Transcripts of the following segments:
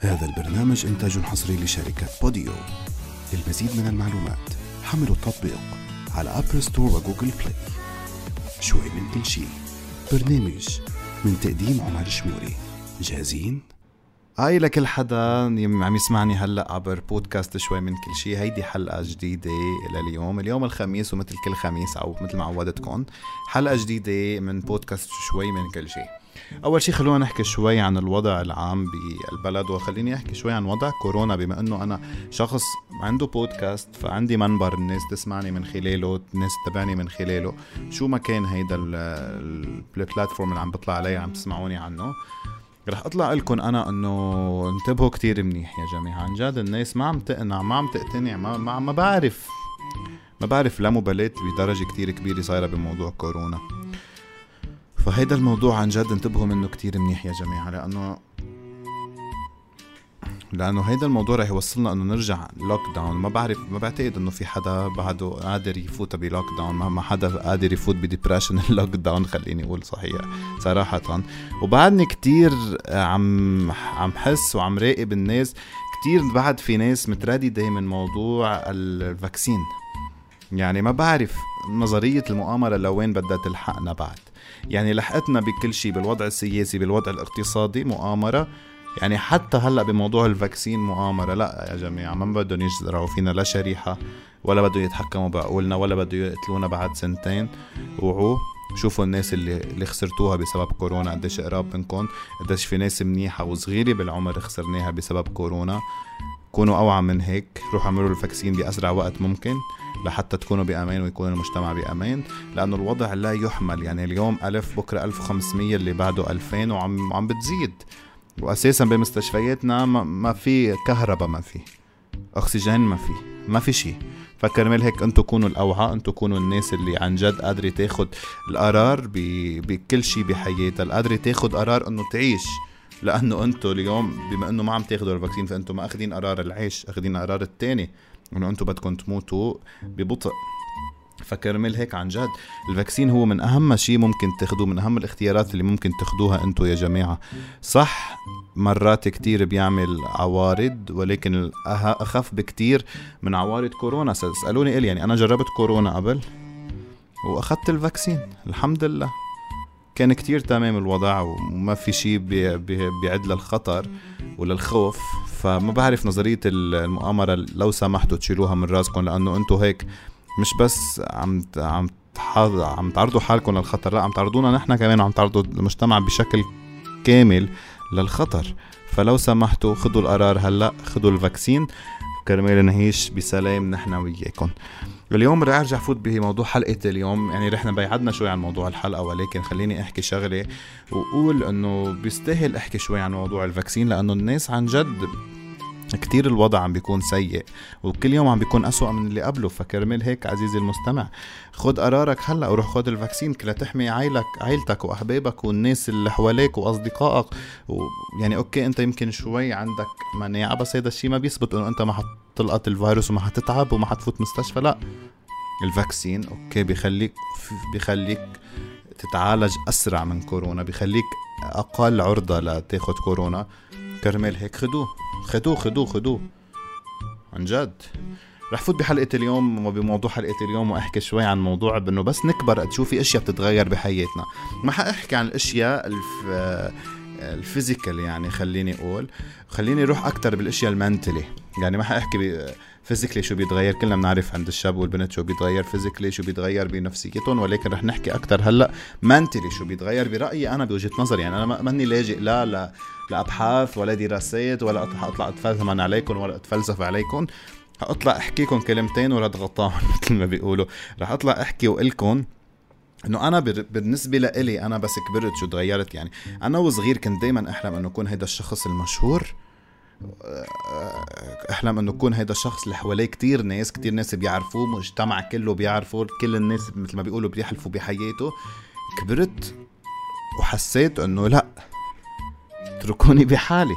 هذا البرنامج إنتاج حصري لشركة Podeo. للمزيد من المعلومات حملوا التطبيق على Apple Store و Google Play شوي من كل شي برنامج من تقديم عمر شموري. جاهزين؟ Hi لكل حدا عم يسمعني هلا عبر بودكاست شوي من كل شيء. هيدي حلقة جديدة لليوم اليوم. الخميس ومثل كل خميس أو مثل ما عودتكم حلقة جديدة من بودكاست شوي من كل شيء. أول شيء خلونا نحكي شوي عن الوضع العام بالبلد وخليني أحكي شوي عن وضع كورونا. بما إنه أنا شخص عنده بودكاست فعندي منبر الناس تسمعني من خلاله الناس تتابعني من خلاله. شو ما كان هيدا ال- ال- البلاتفورم اللي عم بطلع عليه عم تسمعوني عنه. رح أطلع لكم أنا إنه انتبهوا كتير منيح يا جماعة. عن جد الناس ما عم تقنع ما عم تقتنع ما, ما, ما بعرف ما بعرف لا مبالاة بدرجة كتير كبيرة صايرة بموضوع كورونا. فهيدا الموضوع عن جد انتبهوا منه كتير منيح يا جماعة لأنه لأنه هيدا الموضوع رح يوصلنا إنه نرجع lockdown ما بعرف ما بعتقد إنه في حدا بعده قادر يفوت ب lockdown ما حدا قادر يفوت ب depression ال lockdown خليني أقول صحيح صراحة. وبعدني كتير عم عم حس وعم راقب الناس. كتير بعد في ناس مترددة من موضوع ال vaccine يعني ما بعرف نظرية المؤامرة لوين بدها تلحقنا بعد. يعني لحقتنا بكل شيء بالوضع السياسي بالوضع الاقتصادي مؤامرة. يعني حتى هلأ بموضوع الفاكسين مؤامرة. لأ يا جماعة ما بدهم يزرعوا فينا لا شريحة ولا بدهم يتحكموا بعقولنا ولا بدهم يقتلونا بعد سنتين. وعوا شوفوا الناس اللي اللي خسرتوها بسبب كورونا. قديش قراب منكم قديش في ناس منيحة وصغيرة بالعمر خسرناها بسبب كورونا. كونوا أوعى من هيك روحوا اعملوا الفاكسين بأسرع وقت ممكن لحتى تكونوا بأمان ويكون المجتمع بأمان لأنه الوضع لا يحمل يعني اليوم ألف بكرة 1500 اللي بعده 2000 وعم وعم بتزيد. وأساسا بمستشفياتنا ما, في كهرباء ما في أكسجين ما في ما في شيء. فكرمال هيك أنتم كونوا الأوعى أنتم كونوا الناس اللي عن جد قادرة تاخد القرار بكل شيء بحياتها قادره تاخد قرار إنه تعيش. لأنه أنتم اليوم بما أنه ما عم تاخذوا ال vaccine فانتم ما اخذين قرار العيش اخذين قرار الثاني إنه أنتم بدكم تموتوا ببطء. فكرمال هيك عن جد ال vaccine هو من أهم شيء ممكن تاخذوه من أهم الاختيارات اللي ممكن تاخذوها أنتم يا جماعة. صح مرات كتير بيعمل عوارض ولكن أخف بكتير من عوارض كورونا. اسالوني إلي يعني أنا جربت كورونا قبل؟ وأخذت ال vaccine الحمد لله. كان كتير تمام الوضع وما في شيء بي بي بيعد للخطر وللخوف. فما بعرف نظرية المؤامرة لو سمحتوا تشيلوها من راسكم لأنه أنتوا هيك مش بس عم عم عم تعرضوا حالكم للخطر لا عم تعرضونا نحن كمان وعم تعرضوا المجتمع بشكل كامل للخطر. فلو سمحتوا خدوا القرار هلأ خدوا ال vaccine كرمال نعيش بسلام نحن وياكم اليوم رح ارجع فوت بموضوع حلقة اليوم. يعني رحنا بيعدنا شوي عن موضوع الحلقة ولكن خليني أحكي شغلة وقول إنه بيستاهل أحكي شوي عن موضوع ال vaccine لأنه الناس عن جد كتير الوضع عم بيكون سيء وكل يوم عم بيكون أسوأ من اللي قبله فكرمال هيك عزيزي المستمع خد قرارك هلأ وروح خد ال vaccine كرمال تحمي عائلك عائلتك وأحبابك والناس اللي حواليك وأصدقائك ويعني okay أنت يمكن شوي عندك مناعة بس هذا الشيء ما بيثبت إنه أنت ما حتلقط الفيروس وما حتتعب وما حتفوت مستشفى لا. ال vaccine okay بيخليك بيخليك تتعالج أسرع من كورونا بيخليك أقل عرضة لتاخد كورونا. كرمال هيك. خدوه. خدوه خدوه خدوه. عن جد. رح فوت بحلقة اليوم وبموضوع حلقة اليوم وأحكي شوي عن موضوع بأنه بس نكبر شو في أشياء بتتغير بحياتنا. ما حأحكي عن الأشياء الف... ال physical يعني خليني أقول. خليني أروح أكتر بالأشياء ال mentally. يعني ما حأحكي physically شو بيتغير؟ كلنا بنعرف عند الشاب والبنت شو بيتغير. physically شو بيتغير بنفسيتهم ولكن رح نحكي أكتر هلأ. mentally شو بيتغير؟ برأيي أنا بوجهة نظري يعني أنا ما- ماني لاجئ لا لا لأبحاث ولا دراسات ولا اطلع أتفلسف عليكم ولا أتفلسف عليكم. حاطلع احكيكم كلمتين ورد غطاهم مثل ما بيقولوا. رح أطلع أحكي واقلكم إنه أنا بالنسبة لإلي أنا بس كبرت شو تغيرت يعني. أنا وصغير كنت دائما أحلم إنه اكون هيدا الشخص المشهور. احلم إنه يكون هيدا الشخص اللي حواليه كتير ناس كتير ناس بيعرفوه مجتمع كله بيعرفه كل الناس مثل ما بيقولوا بيحلفوا بحياته. كبرت وحسيت إنه لأ اتركوني بحالي.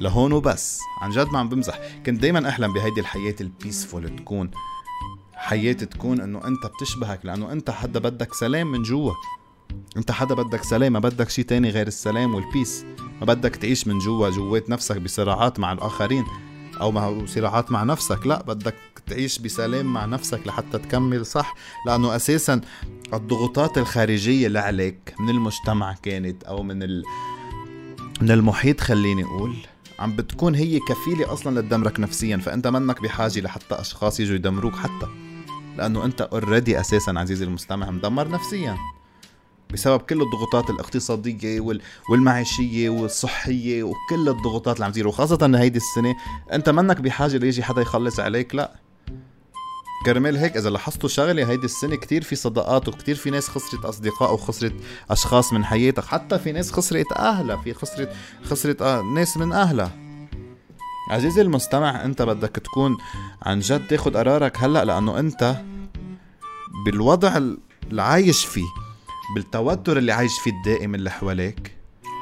لهون وبس. عن جد ما عم بمزح. كنت دايما أحلم بهيدي الحياة البيسفول تكون. حياة تكون إنه أنت بتشبهك لأنه أنت حدا بدك سلام من جوا. أنت حدا بدك سلام ما بدك شي تاني غير السلام والبيس ما بدك تعيش من جوا جوات نفسك بصراعات مع الآخرين أو مع صراعات مع نفسك. لا بدك تعيش بسلام مع نفسك لحتى تكمل صح؟ لأنه أساسا الضغوطات الخارجية اللي عليك من المجتمع كانت أو من ال... من المحيط خليني أقول. عم بتكون هي كفيلة أصلا لتدمرك نفسيا فأنت منك بحاجة لحتى أشخاص يجوا يدمروك حتى. لأنه أنت اوريدي أساسا عزيزي المستمع مدمر نفسيا. بسبب كل الضغوطات الاقتصادية وال... والمعيشية والصحية وكل الضغوطات اللي عم تصير وخاصة هيدي السنة أنت منك بحاجة ليجي حدا يخلص عليك؟ لا. كرمال هيك إذا لاحظتوا شغلة هيدي السنة كتير في صداقات وكتير في ناس خسرت أصدقاء وخسرت أشخاص من حياتك. حتى في ناس خسرت أهلها في خسرت خسرت آه ناس من أهلها. عزيزي المستمع أنت بدك تكون عن جد تاخد قرارك هلأ لأنه أنت بالوضع اللي عايش فيه. بالتوتر اللي عايش فيه الدائم اللي حواليك؟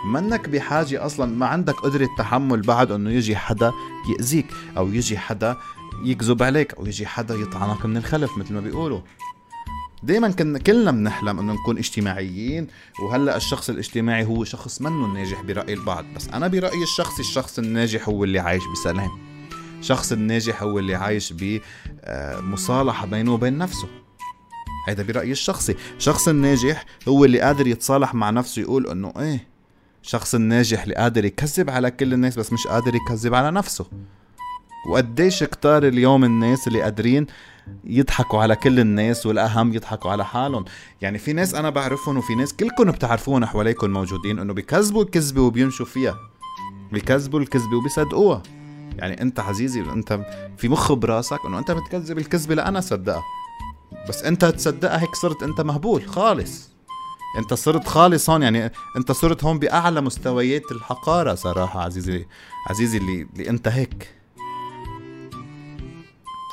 منك بحاجة أصلا ما عندك قدرة تحمل بعد أنه يجي حدا يأذيك أو يجي حدا يكذب عليك أو يجي حدا يطعنك من الخلف مثل ما بيقولوا. دايما كنا كلنا بنحلم إنه نكون اجتماعيين وهلأ الشخص الاجتماعي هو شخص منه الناجح برأي البعض. بس أنا برأيي الشخصي الشخص الناجح هو اللي عايش بسلام. الشخص الناجح هو اللي عايش بمصالحه بينه وبين نفسه. هيدا برأيي الشخصي. شخص الناجح هو اللي قادر يتصالح مع نفسه يقول إنه إيه شخص الناجح اللي قادر يكذب على كل الناس بس مش قادر يكذب على نفسه. وقديش كتار اليوم الناس اللي قادرين يضحكوا على كل الناس والأهم يضحكوا على حالهم. يعني في ناس أنا بعرفهم وفي ناس كلكم بتعرفوهم حواليكم موجودين إنه بيكذبوا الكذبة وبيمشوا فيها. بيكذبوا الكذبة وبيصدقوها. يعني أنت عزيزي أنت في مخ براسك إنه أنت بتكذب الكذبة لأنا صدقها. بس انت تصدقها هيك صرت انت مهبول خالص. انت صرت خالص هون يعني انت صرت هون بأعلى مستويات الحقارة صراحة عزيزي عزيزي اللي, اللي انت هيك.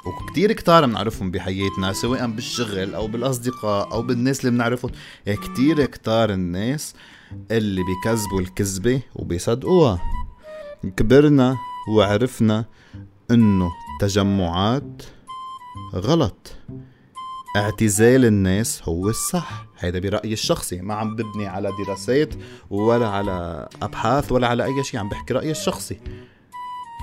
وكتير كتار بنعرفهم بحياتنا سواء بالشغل أو بالأصدقاء أو بالناس اللي بنعرفهم يعني كتير كتار الناس اللي بيكذبوا الكذبة وبيصدقوها. كبرنا وعرفنا إنه تجمعات غلط. اعتزال الناس هو الصح. هيدا برأيي الشخصي. ما عم ببني على دراسات ولا على أبحاث ولا على أي شيء. عم بحكي رأيي الشخصي.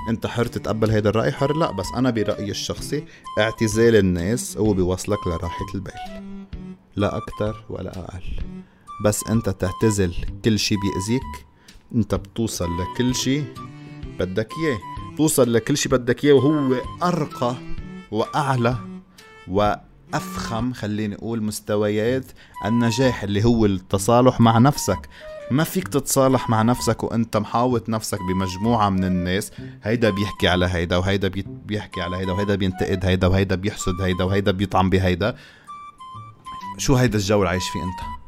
أنت حر تتقبل هيدا الرأي؟ حر لا بس أنا برأيي الشخصي اعتزال الناس هو بيوصلك لراحة البال. لا أكتر ولا أقل. بس أنت تعتزل كل شي بيأذيك. أنت بتوصل لكل شي بدك إياه. توصل لكل شي بدك إياه وهو أرقى وأعلى و أفخم خليني أقول مستويات النجاح اللي هو التصالح مع نفسك. ما فيك تتصالح مع نفسك وأنت محاوط نفسك بمجموعة من الناس. هيدا بيحكي على هيدا وهيدا بيحكي على هيدا وهيدا بينتقد هيدا وهيدا بيحسد هيدا وهيدا بيطعم بهيدا. شو هيدا الجو اللي عايش فيه أنت؟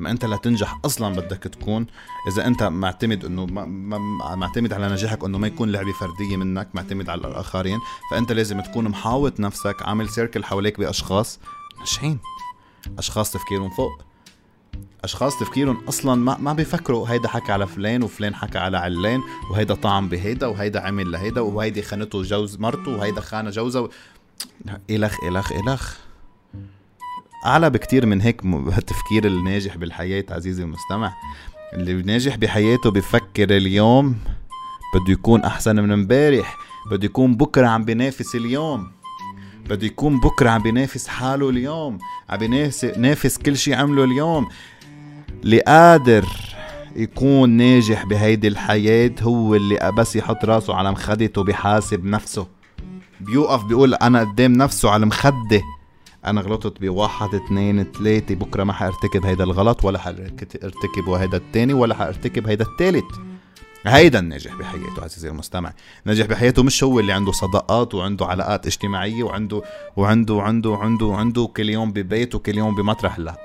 ما انت لتنجح أصلا بدك تكون. إذا انت معتمد إنه ما ما معتمد على نجاحك إنه ما يكون لعبة فردية منك معتمد على الآخرين فأنت لازم تكون محاوط نفسك عامل سيركل حواليك بأشخاص ناجحين. أشخاص تفكيرهم فوق. أشخاص تفكيرهم أصلا ما ما بيفكروا هيدا حكى على فلان وفلان حكى على علان وهيدا طعم بهيدا وهيدا عمل لهيدا وهيدي خانته جوز مرته وهيدا خان جوزها و... الخ الخ إلخ. أعلى بكتير من هيك التفكير الناجح بالحياة عزيزي المستمع. اللي ناجح بحياته بفكر اليوم بده يكون أحسن من امبارح بده يكون بكرة عم بينافس اليوم بده يكون بكرة عم بينافس حاله اليوم عم بينافس كل شيء عمله اليوم. اللي قادر يكون ناجح بهيدي الحياة هو اللي بس يحط راسه على مخدته بحاسب نفسه. بيوقف بيقول أنا قدام نفسه على المخدة أنا غلطت بواحد اثنين ثلاثة. بكرة ما حأرتكب هيدا الغلط ولا حارتكب هيدا الثاني ولا حأرتكب هيدا الثالث. هيدا الناجح بحياته عزيزي المستمع. ناجح بحياته مش هو اللي عنده صداقات وعنده علاقات اجتماعية وعنده وعنده وعنده وعنده وعنده كل يوم ببيت وكل يوم بمطرح لا.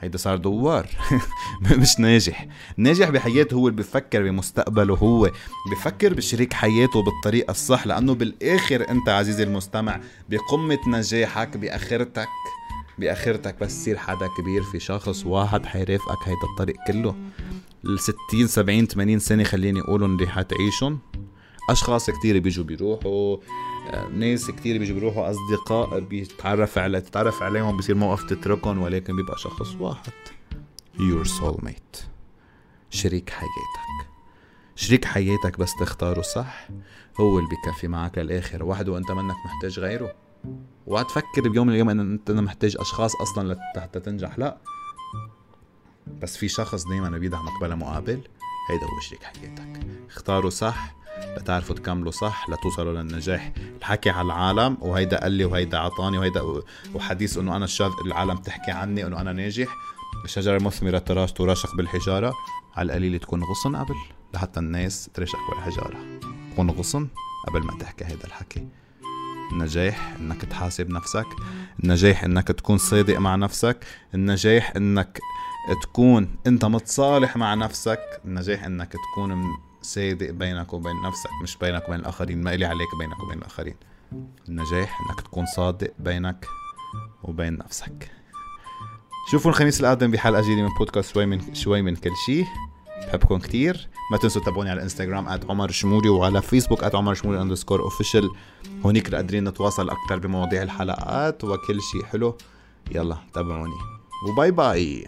هيدا صار دوار. مش ناجح. ناجح بحياته هو اللي بفكر بمستقبله هو. بفكر بشريك حياته بالطريقة الصح لأنه بالآخر أنت عزيزي المستمع بقمة نجاحك بآخرتك بآخرتك بس تصير حدا كبير في شخص واحد حيرافقك هيدا الطريق كله. ال 60 70 80 سنة خليني أقولهم اللي حتعيشهم. أشخاص كتير بيجوا بيروحوا آه، ناس كتير بيجي بيروحوا أصدقاء بيتعرف على تتعرف عليهم بصير موقف تتركهم ولكن بيبقى شخص واحد. Your soulmate. شريك حياتك. شريك حياتك بس تختاره صح. هو اللي بكفي معك للآخر. وحده وأنت منك محتاج غيره. وهتفكر بيوم من الأيام إن أنت محتاج أشخاص أصلا لحتى تنجح. لا. بس في شخص دايما بيدعمك بلا مقابل. هيدا هو شريك حياتك. اختاروا صح. لتعرفوا تكملوا صح لتوصلوا للنجاح. الحكي على العالم وهيدا قال لي وهيدا عطاني وهيدا وحديث إنه أنا الشاذ العالم تحكي عني إنه أنا ناجح. الشجرة المثمرة تراش تراشق بالحجارة. على القليل تكون غصن قبل لحتى الناس ترشق بالحجارة. تكون غصن قبل ما تحكي هيدا الحكي. النجاح إنك تحاسب نفسك. النجاح إنك تكون صادق مع نفسك. النجاح إنك تكون أنت متصالح مع نفسك. النجاح إنك تكون صادق بينك وبين نفسك مش بينك وبين الآخرين. ما إلي عليك بينك وبين الآخرين. النجاح إنك تكون صادق بينك وبين نفسك. بشوفكم الخميس القادم بحلقة جديدة من بودكاست شوي من شوي من كل شيء بحبكم كتير. ما تنسوا تتابعوني على الانستغرام عمر شمولي وعلى فيسبوك عمر شمولي underscore official هونيك قادرين نتواصل أكثر بمواضيع الحلقات وكل شيء حلو. يلا تابعوني. و bye bye.